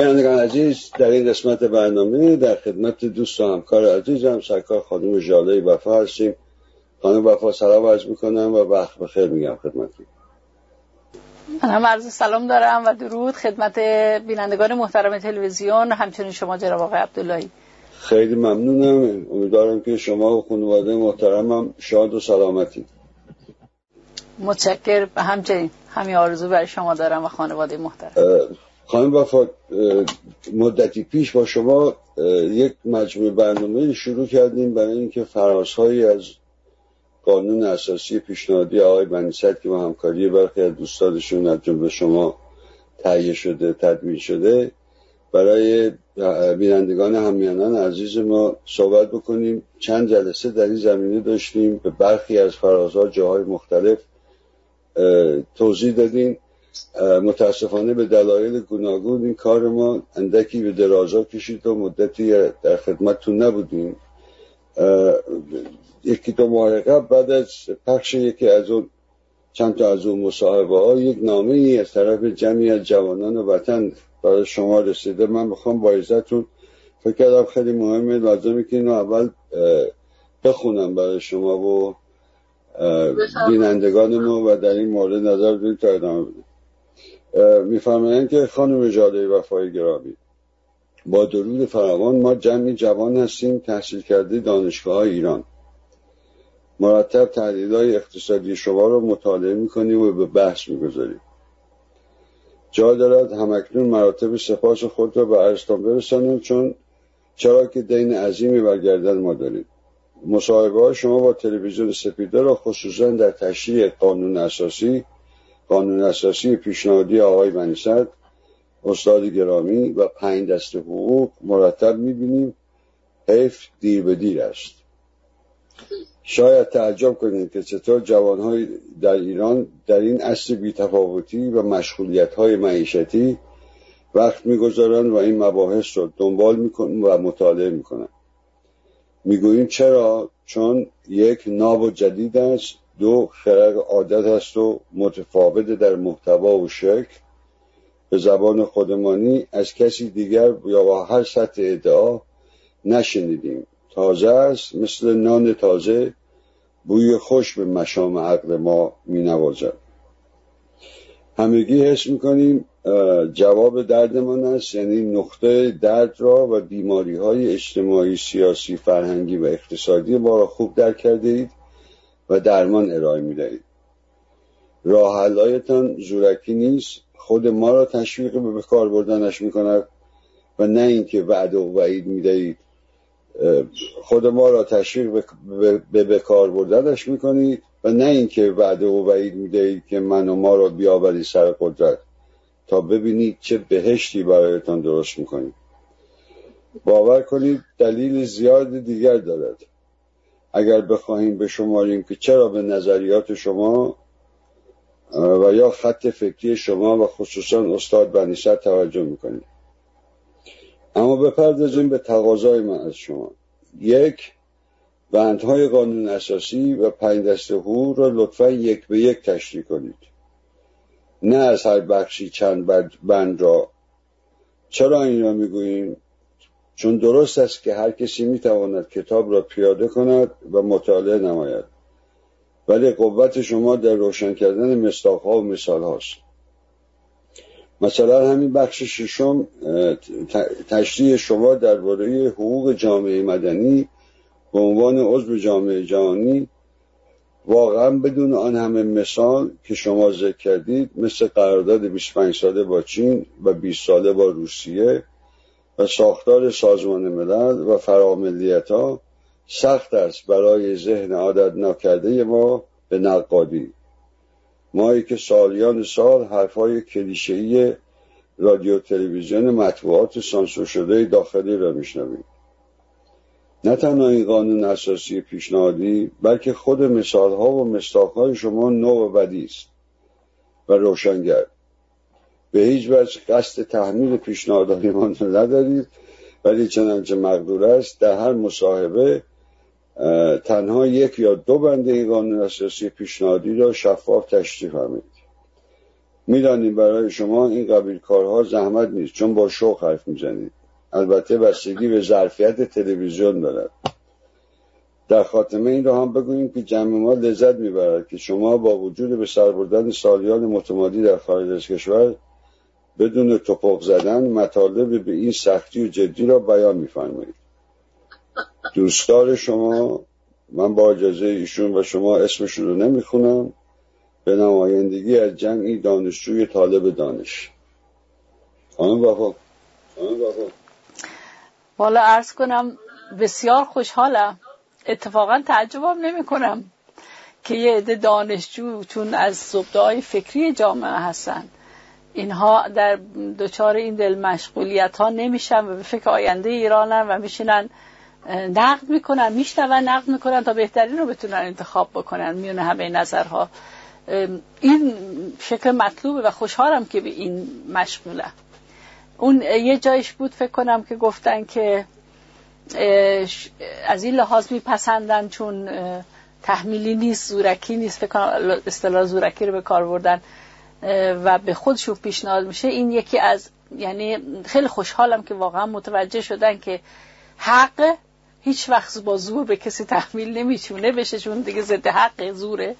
بینندگان عزیز در این قسمت برنامه در خدمت دوست و همکار عزیزم سرکار خانم جاله وفا هستیم. خانم وفا سلام عرض می‌کنم و وقت بخیر میگم خدمتتون. من هم عرض سلام دارم و درود خدمت بینندگان محترم تلویزیون همچنین شما جناب آقای عبداللهی. خیلی ممنونم. امیدوارم که شما و خانواده محترمم شاد و سلامتی متشکر همچنین همین آرزو برای شما دارم و خانواده محترم. خانم وفا مدتی پیش با شما یک مجموعه برنامه شروع کردیم برای اینکه فرازهایی از قانون اساسی پیشنهادی آقای بنیصد که با همکاری برخی از دوستانشون از جمله شما تهیه شده تدوین شده برای بینندگان همیانان عزیز ما صحبت بکنیم. چند جلسه در این زمینه داشتیم به برخی از فرازها جاهای مختلف توضیح دادیم. متاسفانه به دلایل گوناگون این کار ما اندکی به درازا کشید و مدتی در خدمتتون نبودیم. یکی دو ماه قبل بعد از پخش یکی از اون چند تا از اون مصاحبه ها یک نامه ای از طرف جمعی از جوانان وطن برای شما رسیده. من می‌خوام با عزتون فکر کردم خیلی مهمه لازمه که اینو اول بخونم برای شما و بینندگان ما و در این مورد نظر بدید تا ادامه بدید میفرمایند که خانم جاده وفای گرامی با درود فراوان ما جمعی جوان هستیم تحصیل کرده دانشگاه ایران. مرتب تحلیل های اقتصادی شما رو مطالعه می‌کنیم و به بحث می‌گذاریم. جا دارد همکنون مراتب سپاس خود را به ارستان برسانیم چون چرا که دین عظیمی برگردن ما داریم. مصاحبه شما با تلویزیون سپیده را خصوصا در تشریح قانون اساسی قانون اساسی پیشنهادی آقای بنیصد استاد گرامی و پنج دست حقوق مرتب می‌بینیم. حیف دیر به دیر است. شاید تعجب کنید که چطور جوانهای در ایران در این اصل بیتفاوتی و مشغولیت های معیشتی وقت می‌گذارند و این مباحث رو دنبال می‌کنن و مطالعه می‌کنن. می‌گوییم چرا؟ چون یک ناب و جدید است دو خرق عادت است و متفاوت در محتوا و شکل به زبان خودمانی از کسی دیگر یا با هر سطح ادعا نشنیدیم. تازه است مثل نان تازه بوی خوش به مشام عقل ما می نوازد همگی حس می‌کنیم جواب دردمان است یعنی نقطه درد را و بیماری های اجتماعی سیاسی فرهنگی و اقتصادی ما را خوب درک کرده اید. و درمان ارائه می دهید راه زورکی نیست. خود ما را تشویق به کار بردنش می کند و نه اینکه وعده و وعید می دهید خود ما را تشویق به بکار بردنش می‌کنید و نه اینکه وعده و وعید می‌دهید که من و ما را بیاوری سر قدرت تا ببینید چه بهشتی برایتان درست می‌کنید. باور کنید دلیل زیاد دیگر دارد. اگر بخواهیم به شماریم که چرا به نظریات شما و یا خط فکری شما و خصوصا استاد بنیصد توجه می‌کنید. اما بپردازیم به تقاضای من از شما. یک بندهای قانون اساسی و پنج دسته حقوق را لطفا یک به یک تشریح کنید. نه از هر بخشی چند بند را. چرا این را می‌گوییم؟ چون درست است که هر کسی می‌تواند کتاب را پیاده کند و مطالعه نماید. ولی قوت شما در روشن کردن مستاقها و مثال هاست. مثلا همین بخش ششم تشریح شما درباره حقوق جامعه مدنی به عنوان عضو جامعه جهانی. واقعا بدون آن همه مثال که شما ذکر کردید مثل قرارداد 25 ساله با چین و 20 ساله با روسیه و ساختار سازمان ملل و فراملیت ها سخت است برای ذهن عادت نکرده ما به نقادی. مایی که سالیان سال حرفای کلیشه‌ای رادیو تلویزیون مطبوعات سانسور شده داخلی را میشنویم. نه تنها این قانون اساسی پیشنهادی بلکه خود مثالها و مستاقهای شما نو و بدی است و روشنگر. به هیچ وجه قصد تحمیل پیشنهادهایمان ندارید ولی چنانچه مقدور است در هر مصاحبه تنها یک یا دو بنده این قانون اساسی پیشنهادی را شفاف تشریح فرمایید. می‌دانیم برای شما این قبیل کارها زحمت نیست چون با شوق حرف می‌زنید. البته بستگی به ظرفیت تلویزیون دارد. در خاتمه این را هم بگوییم که جمع ما لذت می‌برد که شما با وجود به سر بردن سالیان متمادی در خارج از کشور بدون توپق زدن مطالب به این سختی و جدی را بیان میفرمایید. دوستدار شما من با اجازه ایشون و شما اسمشون رو نمی‌خونم. به نمایندگی از جمعی دانشجوی طالب دانش. خانم بابا والا ارز کنم بسیار خوشحالم. اتفاقا تعجبم نمی کنم که یه عده دانشجو چون از زبده فکری جامعه هستن. اینها در دچار این دل مشغولیت ها نمیشن و به فکر آینده ایرانن و میشینن نقد می‌کنن میشنون نقد می‌کنن تا بهترین رو بتونن انتخاب بکنن میون همه نظرها. این شکل مطلوبه و خوشحالم که به این مشغوله. اون یه جایش بود فکر کنم که گفتن که از این لحاظ میپسندن چون تحمیلی نیست زورکی نیست فکر کنم اصطلاح زورکی رو به کار بردن. و به خودشون پیشنهاد میشه این یکی از یعنی خیلی خوشحالم که واقعا متوجه شدن که حق هیچ وقت با زور به کسی تحمیل نمی‌تونه بشه چون دیگه ضد حق زوره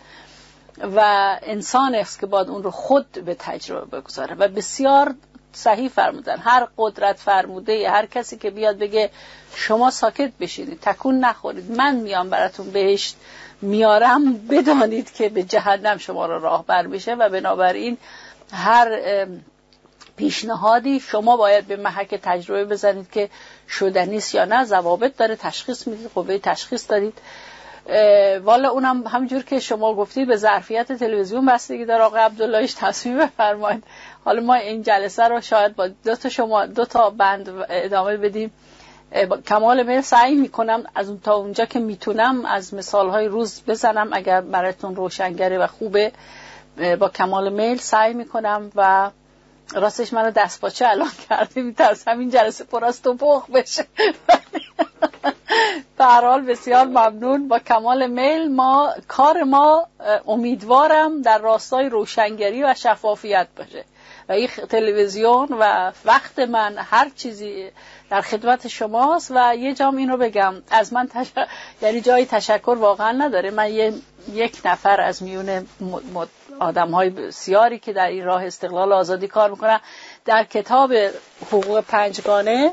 و انسان است که باید اون رو خود به تجربه بگذاره. و بسیار صحیح فرمودن. هر قدرت فرموده هر کسی که بیاد بگه شما ساکت بشینید تکون نخورید من میام براتون بهشت میارم بدانید که به جهنم شما را راهبر میشه و بنابراین هر پیشنهادی شما باید به محک تجربه بزنید که شدنیست یا نه. ضوابط داره تشخیص می‌دید قوه تشخیص دارید. والا اونم همجور که شما گفتید به ظرفیت تلویزیون بستگی داره. آقای عبداللهش تصمیم بفرمایید. حالا ما این جلسه رو شاید با دو تا شما دو تا بند ادامه بدیم. کمال میل سعی می‌کنم از اون تا اونجا که می‌تونم از مثال های روز بزنم. اگر براتون روشنگره و خوبه با کمال میل سعی می‌کنم و راستش منو دست باچه الان کرده میترسم این جلسه پر از تو بشه. در حال بسیار ممنون. با کمال میل ما کار ما امیدوارم در راستای روشنگری و شفافیت باشه. و این تلویزیون و وقت من هر چیزی در خدمت شماست و یه جام این رو بگم. از من تش... یعنی جای تشکر واقعا نداره. من یه... یک نفر از میون آدم های بسیاری که در این راه استقلال آزادی کار می‌کنن در کتاب حقوق پنجگانه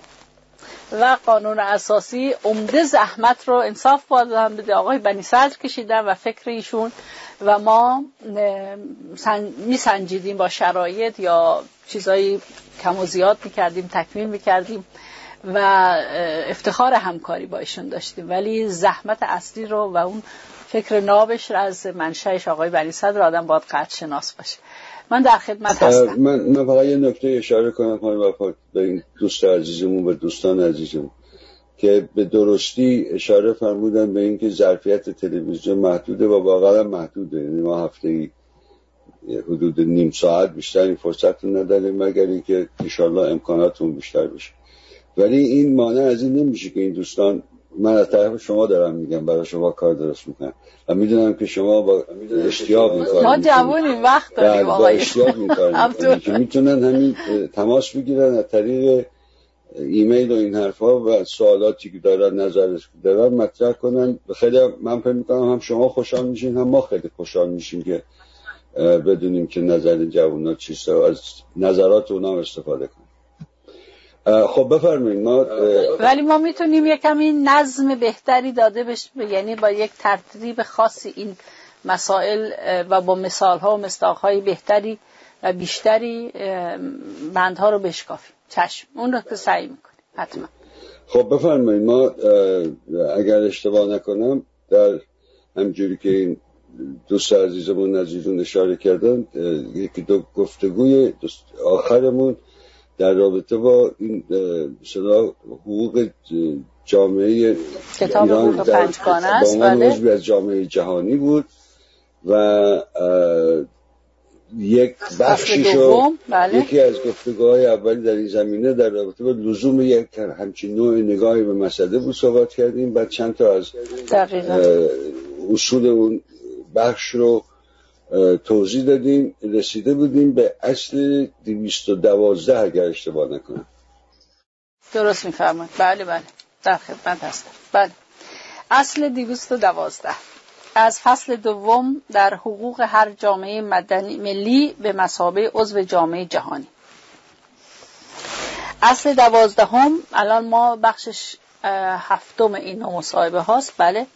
و قانون اساسی عمده زحمت رو انصاف باید هم بده. آقای بنی صدر کشیدن و فکر ایشون و ما میسنجیدیم با شرایط یا چیزایی کم و زیاد می‌کردیم تکمیل می‌کردیم و افتخار همکاری با ایشون داشتیم. ولی زحمت اصلی رو و اون فکر نابش رو از منشأش آقای بنی صدر آدم باید قطع شناس باشه. من در خدمت هستم. من, من فقط یه نکته اشاره کنم خانم به این دوست عزیزمون و دوستان عزیزمون که به درستی اشاره فرمودن به اینکه ظرفیت تلویزیون محدوده و واقعا محدوده. یعنی ما هفته ای حدود نیم ساعت بیشتر این فرصت رو نداریم مگر اینکه انشالله امکاناتون بیشتر بشه ولی این مانع از این نمیشه که این دوستان من از طرف شما دارم میگم برای شما کار درست می‌کنم. و می‌دونم که شما با اشتیاق این کار ما جوونیم وقت داریم بله، با اشتیاق این کار که می‌تونن همین تماس بگیرن از طریق ایمیل و این حرفا و سوالاتی که دارن نظرش دارن مطرح کنن. خیلی من فکر می‌کنم هم شما خوشحال میشین هم ما خیلی خوشحال میشیم که بدونیم که نظر جوان ها چیست و از نظرات اونا استفاده کنیم. خب بفرمایید ما ولی ما می‌تونیم یک کمی نظم بهتری داده بشه یعنی با یک ترتیب خاصی این مسائل و با مثال ها و مستاق های بهتری و بیشتری بندها رو بشکافیم. چشم اون رو که سعی می‌کنیم. حتما. خب بفرمایید ما اگر اشتباه نکنم در همجوری که این دوست عزیزمون نزیدون اشاره کردن یکی دو گفتگوی آخرمون در رابطه با این صدا حقوق جامعه کتاب ایران در است بله. از جامعه جهانی بود و یک بخشیشو بله. یکی از گفتگاه اولی در این زمینه در رابطه با لزوم یک همچین نوع نگاهی به مسئله بود صحبت کردیم بعد چند تا از اصول اون بخش رو توضیح دادیم رسیده بودیم به اصل دویست و دوازده اگر اشتباه نکنم. درست میفرمایید. بله بله. در خدمت هستم. بله. اصل دویست و دوازده. از فصل دوم در حقوق هر جامعه مدنی ملی به مسابه عضو جامعه جهانی. اصل دوازدهم الان ما بخشش هفتم این مصاحبه هاست. بله.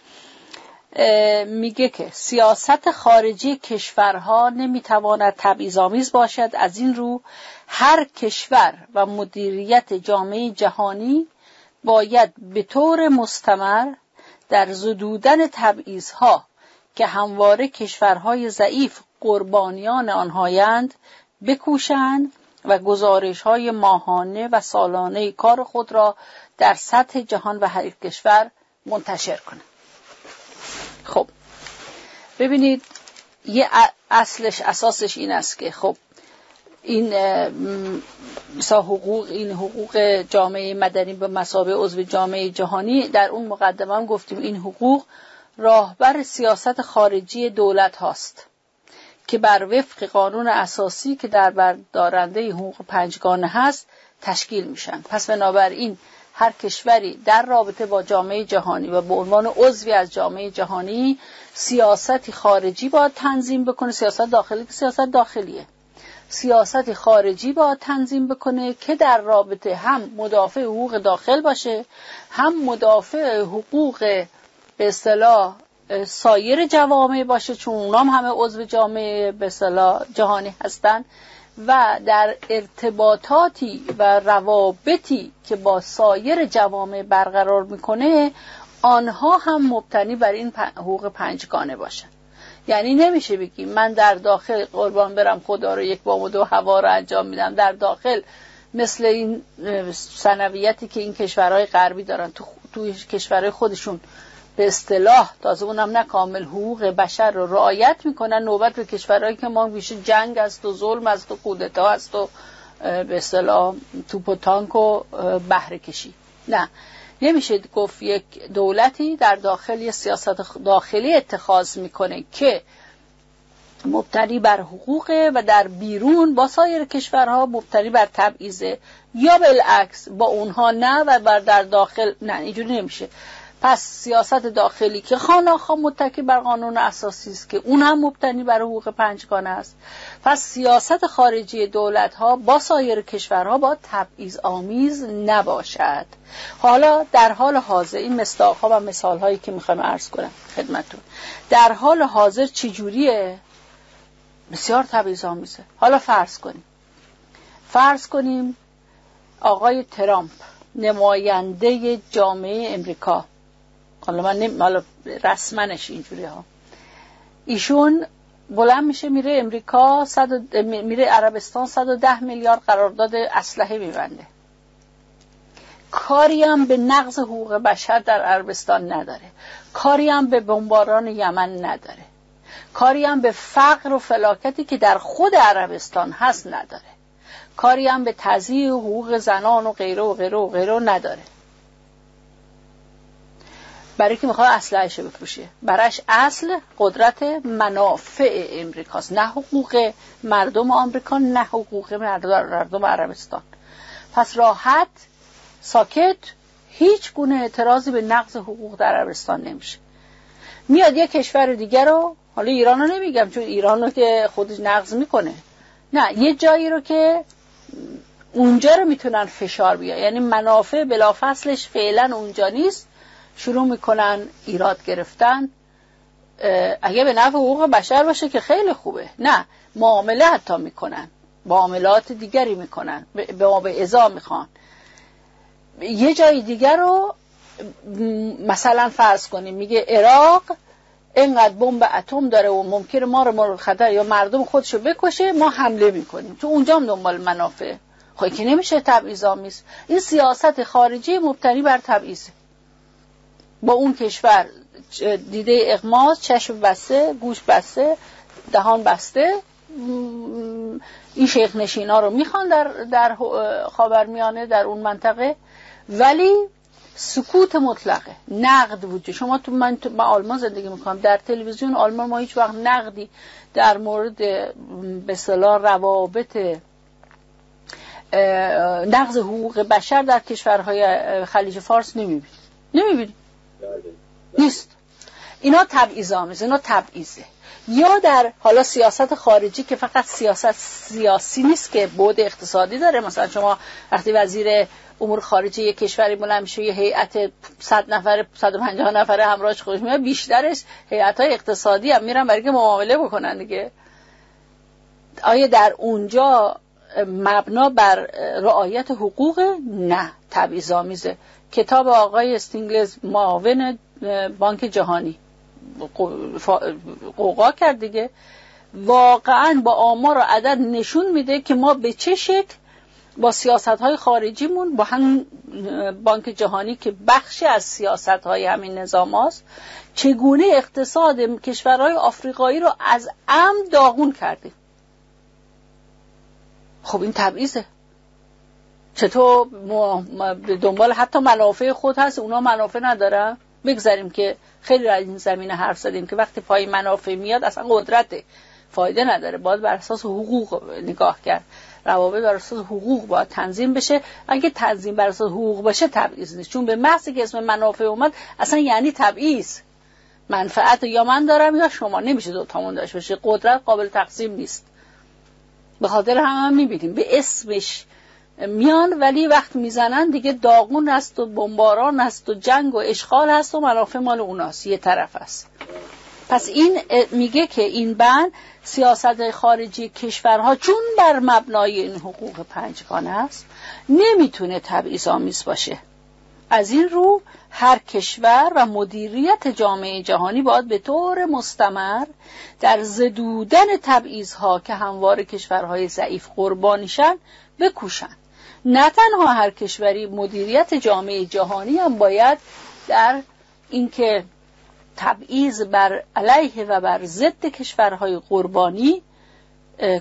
میگه که سیاست خارجی کشورها نمی‌تواند تبعیض‌آمیز باشد. از این رو هر کشور و مدیریت جامعه جهانی باید به طور مستمر در زدودن تبعیضها که همواره کشورهای ضعیف قربانیان آنهایند بکوشند و گزارش های ماهانه و سالانه کار خود را در سطح جهان و هر کشور منتشر کنند. خب ببینید یه اصلش اساسش این است که خب این مثلا حقوق این حقوق جامعه مدنی به مسابقه عضو جامعه جهانی در اون مقدمه هم گفتیم این حقوق راهبر سیاست خارجی دولت هاست که بر وفق قانون اساسی که در بردارنده حقوق پنجگانه هست تشکیل میشن. پس بنابراین هر کشوری در رابطه با جامعه جهانی و به عنوان عضوی از جامعه جهانی سیاستی خارجی باید تنظیم بکنه. سیاست داخلی که سیاست داخلیه. سیاست خارجی باید تنظیم بکنه که در رابطه هم مدافع حقوق داخل باشه هم مدافع حقوق به اصطلاح سایر جوامع باشه چون اونام همه عضو جامعه به جهانی هستند و در ارتباطاتی و روابطی که با سایر جوامع برقرار می‌کنه آنها هم مبتنی بر این حقوق پنجگانه باشن یعنی نمیشه بگیم من در داخل قربان برم خدا رو یک بام و دو هوا رو انجام میدم. در داخل مثل این سنویتی که این کشورهای غربی دارن تو, تو کشورهای خودشون به اصطلاح تازه اونم نه کامل حقوق بشر رو رعایت می‌کنن. نوبت به کشورهایی که ما بیشه جنگ است و ظلم است و کودتا است و به اصطلاح توپ و تانک و بهره کشی. نه. نمیشه گفت یک دولتی در داخل یه سیاست داخلی اتخاذ می‌کنه که مبتنی بر حقوق و در بیرون با سایر کشورها مبتنی بر تبعیضه. یا بالعکس با اونها نه و بر در داخل نه اینجوری نمیشه. پس سیاست داخلی که خاناخا متکی بر قانون اساسی است که اون هم مبتنی بر حقوق پنجگانه است. پس سیاست خارجی دولت ها با سایر کشورها با تبعیض آمیز نباشد. حالا در حال حاضر این مصداق ها و مثال هایی که می‌خوایم عرض کنم خدمتتون در حال حاضر چجوریه؟ بسیار تبعیض آمیزه. حالا فرض کنیم. فرض کنیم آقای ترامپ نماینده جامعه امریکا. حالا من نمی... حالا رسمنش اینجوری ها. ایشون بلند میشه میره امریکا صد میره عربستان 110 میلیارد قرارداد اسلحه میبنده. کاری هم به نقض حقوق بشر در عربستان نداره. کاری هم به بمباران یمن نداره. کاری هم به فقر و فلاکتی که در خود عربستان هست نداره. کاری هم به تضییع حقوق زنان و غیره و غیره و غیره نداره. برای که می‌خواد اسلحهش بفروشه. براش اصل قدرت منافع امریکاست. نه حقوق مردم آمریکا نه حقوق مردم عربستان. پس راحت ساکت هیچ گونه اعتراضی به نقض حقوق در عربستان نمیشه. میاد یه کشور دیگر رو حالا ایران رو نمیگم چون ایران رو که خودش نقض می‌کنه. نه یه جایی رو که اونجا رو می‌تونن فشار بیان یعنی منافع بلافصلش فعلا اونجا نیست. شروع می‌کنن ایراد گرفتن. اگه به نفع حقوق بشر باشه که خیلی خوبه. نه معامله حتی می‌کنن. معاملات دیگری می‌کنن. به ما به ازا می‌خوان. یه جای دیگر رو مثلا فرض کنیم میگه عراق اینقدر بمب اتم داره و ممکنه ما رو مورد خطر یا مردم خودشو بکشه ما حمله می‌کنیم. تو اونجا هم دنبال منافع. خواهی که نمیشه تبعیض آمیز این سیاست خارجی مبتنی بر تبعیض با اون کشور دیده اغماز چشم بسته گوش بسته دهان بسته. این شیخ نشین ها رو می‌خوان در, در خاورمیانه در اون منطقه. ولی سکوت مطلقه نقد وجود. شما تو من تو آلمان زندگی می‌کنم. در تلویزیون آلمان ما هیچ وقت نقدی در مورد به صلاح روابط نقض حقوق بشر در کشورهای خلیج فارس نمی‌بینید نمی‌بینید نیست. اینا تبعیض آمیز اینا تبعیضه. یا در حالا سیاست خارجی که فقط سیاست سیاسی نیست که بود اقتصادی داره. مثلا شما وقتی وزیر امور خارجه یک کشوری بلند میشه یه هیئت 100 نفر 150 نفره همراهش خوش میاد بیشترش هیئت های اقتصادی هم میرن برای که معامله بکنن دیگه. آیا در اونجا مبنا بر رعایت حقوق؟ نه تبعیض‌آمیزه کتاب آقای استیگلیتز معاون بانک جهانی. غوغا کرد دیگه. واقعا با آمار و عدد نشون میده که ما به چه شکل با سیاست های خارجیمون با هم بانک جهانی که بخشی از سیاست های همین نظام هاست چگونه اقتصاد کشورهای آفریقایی رو از ام داغون کردیم. خب این تبعیضه. چطور دنبال حتی منافع خود هست اونا منافع ندارن. بگذاریم که خیلی از این زمینه حرف زدیم که وقتی پای منافع میاد اصلا قدرت فایده نداره. باید بر اساس حقوق نگاه کرد. روابط بر اساس حقوق باید تنظیم بشه. اگه تنظیم بر اساس حقوق باشه تبعیض نیست. چون به محضی که اسم منافع اومد اصلا یعنی تبعیض. منفعت یا من دارم یا شما. نمیشه دو تامون داشته باشه. قدرت قابل تقسیم نیست. به خاطر هم, هم می‌بینیم. به اسمش میان ولی وقت می‌زنن دیگه داغون است و بمباران است و جنگ و اشغال هست و منافع مال اوناست یه طرف است. پس این میگه که این بند سیاست خارجی کشورها چون بر مبنای این حقوق پنجگانه است نمی‌تونه تبعیض آمیز باشه. از این رو هر کشور و مدیریت جامعه جهانی باید به طور مستمر در زدودن ها که هموار کشورهای ضعیف قربانیشن بکوشند نه تنها هر کشوری مدیریت جامعه جهانی هم باید در اینکه تبعیض بر علیه و بر ضد کشورهای قربانی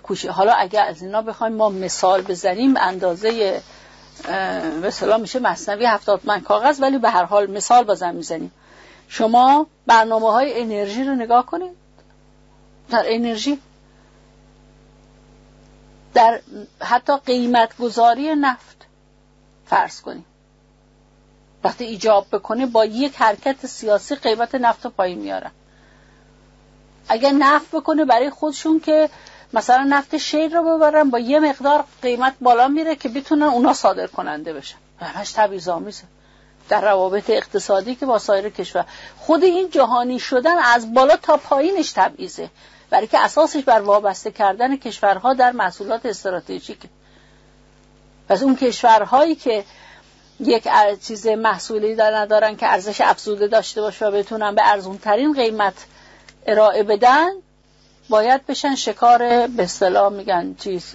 کوشی. حالا اگر از اینا بخوایم ما مثال بزنیم اندازه مثلا میشه مصنوی هفتاد من کاغذ ولی به هر حال مثال بازم می‌زنیم. شما برنامه های انرژی رو نگاه کنید. در انرژی در حتی قیمت گذاری نفت فرض کنیم. وقتی ایجاب بکنه با یک حرکت سیاسی قیمت نفت پایین میارن اگر نفت بکنه برای خودشون که مثلا نفت شیر رو ببرن با یه مقدار قیمت بالا میره که بتونن اونا صادر کننده بشن. همش تبعیض آمیزه. در روابط اقتصادی که با سایر کشور. خود این جهانی شدن از بالا تا پایینش تبعیضه. برای که اساسش بر وابسته کردن کشورها در محصولات استراتژیک. پس اون کشورهایی که یک چیز محصولی ندارن که ارزش افزوده داشته باشه و بتونن به ارزون ترین قیمت ارائه بدن باید بشن شکار به اصطلاح میگن چیز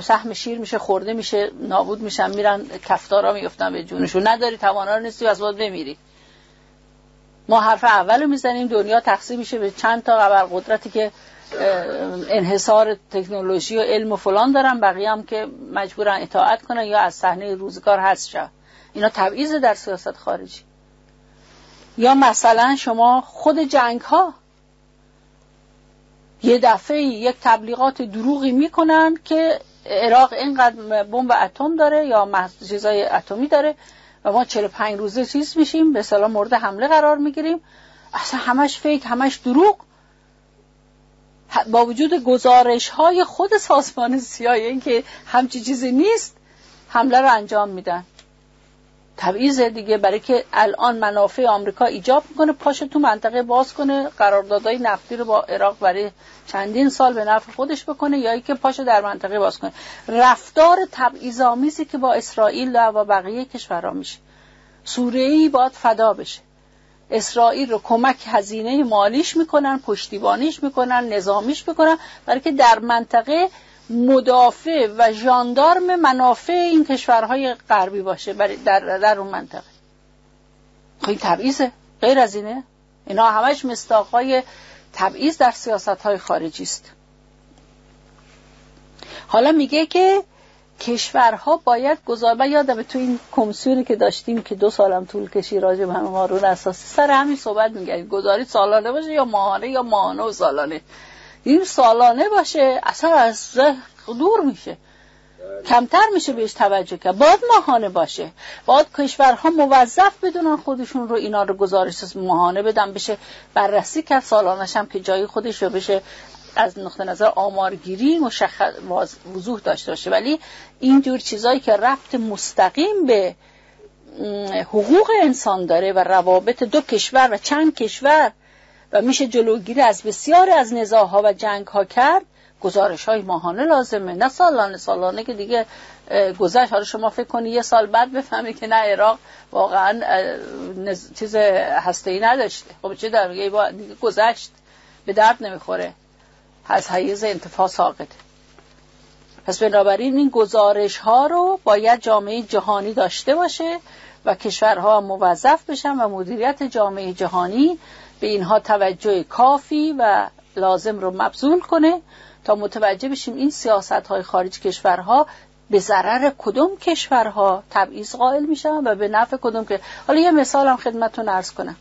سهم شیر میشه خورده میشه نابود میشن میرن کفتارا میفتن به جونشون. نداری توانا نیستی و از باید بمیری. ما حرف اول رو می‌زنیم دنیا تقسیم میشه به چند تا قدرتی که انحصار تکنولوژی و علم و فلان دارن بقیه هم که مجبورن اطاعت کنن یا از صحنه روزگار هست شد اینا تبعیض در سیاست خارجی. یا مثلا شما خود جنگ ها یه دفعه یک تبلیغات دروغی می‌کنن که عراق اینقدر بمب اتم داره یا چیزای اتمی داره و ما 45 روزه چیز میشیم به سلام مورد حمله قرار می‌گیریم. اصلا همش فیک همش دروغ. با وجود گزارش های خود سازمان سیاه اینکه همچی چیزی نیست حمله رو انجام میدن. تبعیض دیگه برای که الان منافع آمریکا ایجاب می‌کنه پاش تو منطقه باز کنه قراردادهای نفتی رو با عراق برای چندین سال به نفع خودش بکنه یا که پاشو در منطقه باز کنه. رفتار تبعیض آمیزی که با اسرائیل و بقیه کشورها میشه. سوریه ای باید فدا بشه. اسرائیل رو کمک هزینه مالیش می‌کنن پشتیبانیش می‌کنن نظامیش می‌کنن برای که در منطقه مدافع و ژاندارم منافع این کشورهای غربی باشه در, در اون منطقه. خب این تبعیضه غیر از اینه. اینا همش مستاقهای تبعیض در سیاست های خارجی است. حالا میگه که کشورها باید گذار من یادم تو این کمیسیونی که داشتیم که دو سالم طول کشی راجع به همه مارون اساسی سر همین صحبت میگردیم گذاری سالانه باشه یا ماهانه یا ماهانه و سالانه. این سالانه باشه اصلا از دور میشه. کمتر میشه بهش توجه کرد. باید ماهانه باشه. باید کشورها موظف بدونن خودشون رو اینا رو گزارش ماهانه بدن بشه بررسی کرد. سالانش هم که جای خودش رو بشه از نقطه نظر آمارگیری مشخص وضوح داشته باشه. ولی اینجور چیزایی که رفت مستقیم به حقوق انسان داره و روابط دو کشور و چند کشور و میشه جلوگیری از بسیار از نزاها و جنگ ها کرد. گزارش های ماهانه لازمه. نه سالانه سالانه که دیگه گذشت. حالا شما فکر کنی یه سال بعد بفهمی که نه عراق واقعا چیز هسته ای نداشته. خب چه در دیگه گذشت. به درد نمی‌خوره. از حیز انتفاع ساقط پس بنابراین این گزارش ها رو باید جامعه جهانی داشته باشه و کشورها موظف بشن و مدیریت جامعه جهانی به اینها توجه کافی و لازم رو مبذول کنه تا متوجه بشیم این سیاست های خارج کشورها به ضرر کدوم کشورها تبعیض قائل میشن و به نفع کدوم که حالا یه مثال هم خدمتتون عرض کنم.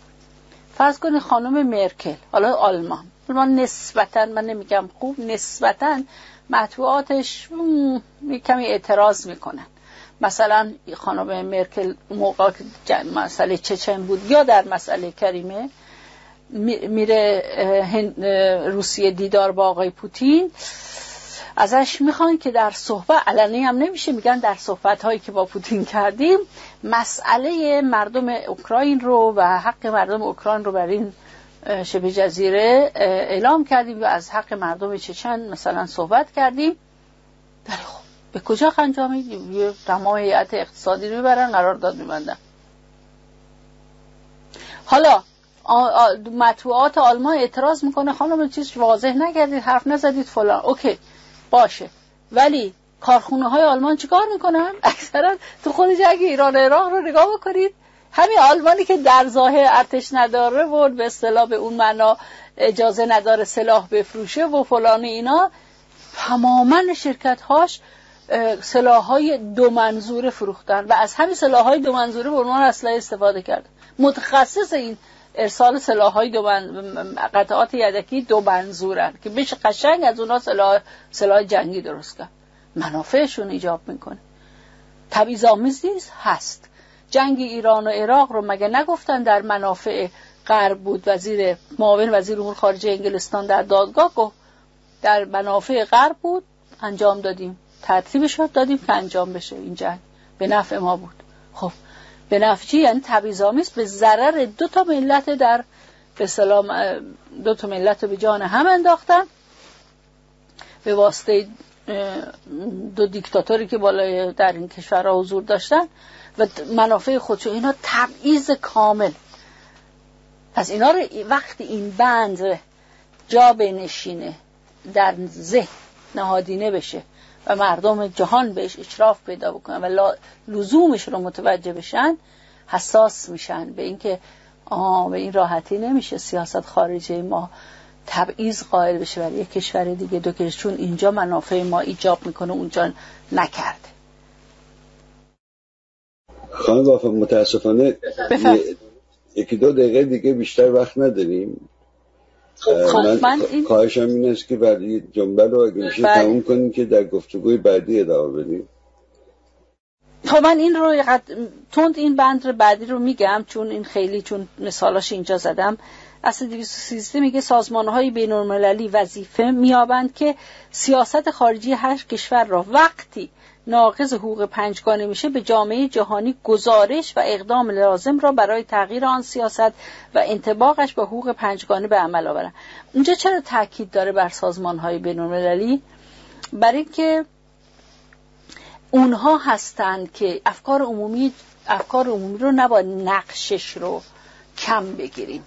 فرض کنید خانم مرکل حالا آلمان. آلمان نسبتا من نمیگم خوب نسبتا مطبوعاتش کمی اعتراض می‌کنن مثلا خانم مرکل موقع مسئله چچن بود یا در مسئله کریمه میره روسیه دیدار با آقای پوتین. ازش می‌خوان که در صحبت علنی هم نمیشه میگن در صحبت هایی که با پوتین کردیم مسئله مردم اوکراین رو و حق مردم اوکراین رو بر این شبه جزیره اعلام کردیم و از حق مردم چچن مثلا صحبت کردیم. در خب به کجا انجام یه تمام هیئت اقتصادی رو می‌برن قرارداد میبندن. حالا مطبوعات آلمان اعتراض می‌کنه خانم چیز واضح نکردید حرف نزدید فلان. اوکی باشه. ولی کارخونه های آلمان چیکار می‌کنن؟ اکثرا تو خود جنگ ایران عراق رو نگاه بکنید همین آلمانی که در ظاهر ارتش نداره و به اصطلاح به اون معنا اجازه نداره سلاح بفروشه و فلان اینا تماما شرکت هاش سلاح های دو منظوره فروختن و از همین سلاح های دو منظوره به عنوان اسلحه استفاده کرد. متخصص این ارسال سلاح های دو قطعات یدکی دو منظورن که بشه قشنگ از اونا سلاح, سلاح جنگی درست کرد. منافعشون ایجاب می‌کنه. تبعیض آمیز نیست هست. جنگ ایران و عراق رو مگه نگفتن در منافع غرب بود؟ وزیر معاون وزیر امور خارجه انگلستان در دادگاه گفت در منافع غرب بود انجام دادیم. ترتیبش شد دادیم که انجام بشه این جنگ. به نفع ما بود. خب به نفچی یعنی تبعیض‌آمیز. به ضرر دو تا ملت در به سلام دو تا ملت رو به جان هم انداختن. به واسطه دو دیکتاتوری که بالای در این کشورها حضور داشتن. و منافع خودشو. اینا تبعیض کامل. پس اینا رو وقتی این بند جا بنشینه در ذهن نهادینه بشه و مردم جهان بهش اشراف پیدا بکنن و لزومش رو متوجه بشن حساس میشن به اینکه آه به این راحتی نمیشه سیاست خارجی ما تبعیض قائل بشه. برای یک کشور دیگه دو کشور چون اینجا منافع ما ایجاب می‌کنه اونجا نکرده. خانم وافا متاسفانه یکی دو دقیقه دیگه بیشتر وقت نداریم. خب من, من این... خواهشم این است که بعد جنبه رو اگه میشه بله. تموم کنیم که در گفتگوی بعدی ادامه بدیم. خب من این رو تند این بند رو بعدی رو میگم چون این خیلی چون مثالاش اینجا زدم. اصل 213 میگه سازمان های بین المللی وظیفه میابند که سیاست خارجی هر کشور را وقتی ناقض حقوق پنجگانه میشه به جامعه جهانی گزارش و اقدام لازم را برای تغییر آن سیاست و انتباقش به حقوق پنجگانه به عمل آورن اونجا چرا تاکید داره بر سازمان های بین المللی برای اینکه اونها هستند که افکار عمومی افکار عمومی رو نباید نقشش رو کم بگیریم.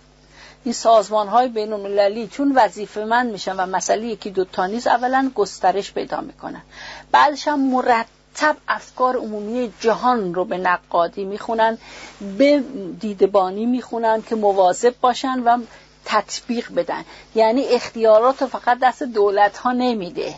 این سازمان های بین المللی چون وظیفه من میشن و مسئله یکی دوتا نیست اولا گسترش پیدا می‌کنن. بعدش هم مرتب افکار عمومی جهان رو به نقادی می‌خونن به دیدبانی می‌خونن که مواظب باشن و تطبیق بدن. یعنی اختیارات فقط دست دولت ها نمیده.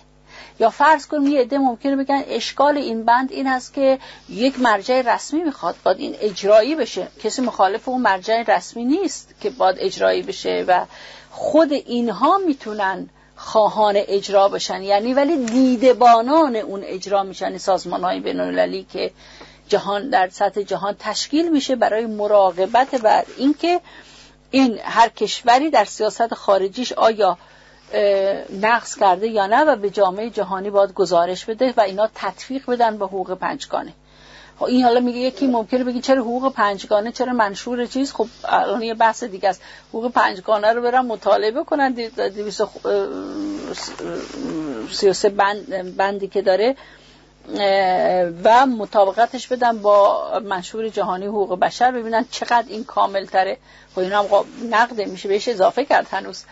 یا فرض کنیم یه عده ممکنه بگن اشکال این بند این هست که یک مرجع رسمی می‌خواد باید این اجرایی بشه. کسی مخالف اون مرجع رسمی نیست که باید اجرایی بشه و خود اینها می‌تونن خواهان اجرا بشن. یعنی ولی دیدبانان اون اجرا میشن. سازمان های که جهان در سطح جهان تشکیل میشه برای مراقبت بر اینکه این هر کشوری در سیاست خارجیش آیا نقص کرده یا نه و به جامعه جهانی باید گزارش بده و اینا تطبیق بدن به حقوق پنجگانه. خب این حالا میگه یکی ممکنه بگی چرا حقوق پنجگانه چرا منشور چیز؟ خب الان یه بحث دیگه است. حقوق پنجگانه رو برن مطالبه کنن 233 بند بندی که داره و مطابقتش بدن با منشور جهانی حقوق بشر ببینن چقدر این کامل تره خب این هم نقده میشه بهش اضافه کرد هنوز.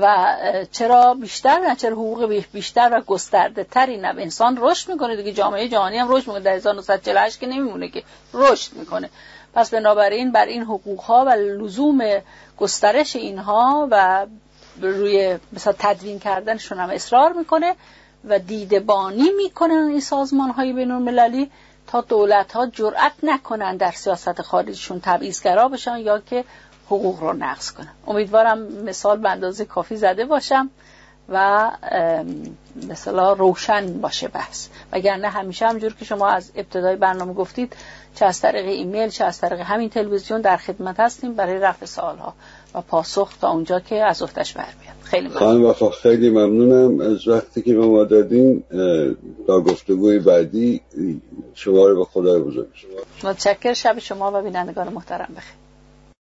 و چرا بیشتر نه چرا حقوق بیشتر و گسترده تری نه انسان رشد می‌کنه دیگه. جامعه جهانی هم رشد می‌کنه. در 1948 که نمیمونه که رشد می‌کنه. پس بنابراین بر این حقوق ها و لزوم گسترش اینها و روی مثلا تدوین کردنشون هم اصرار می‌کنه و دیدبانی می‌کنن این سازمان های بین المللی تا دولت ها جرأت نکنن در سیاست خارجشون تبعیضگرا بشن یا که حقوق رو نقض کنن امیدوارم مثال به اندازه کافی زده باشم و مثلا روشن باشه بحث. وگرنه همیشه همجور که شما از ابتدای برنامه گفتید چه از طریق ایمیل چه از طریق همین تلویزیون در خدمت هستیم برای رفع سوالها و پاسخ تا اونجا که از اختش بر خیلی ممنون. خیلی ممنونم. از وقتی که ما دادین تا گفتگوی بعدی شما رو به خدای بزرگ. متشکر شب شما و بینندگان محترم بخیر.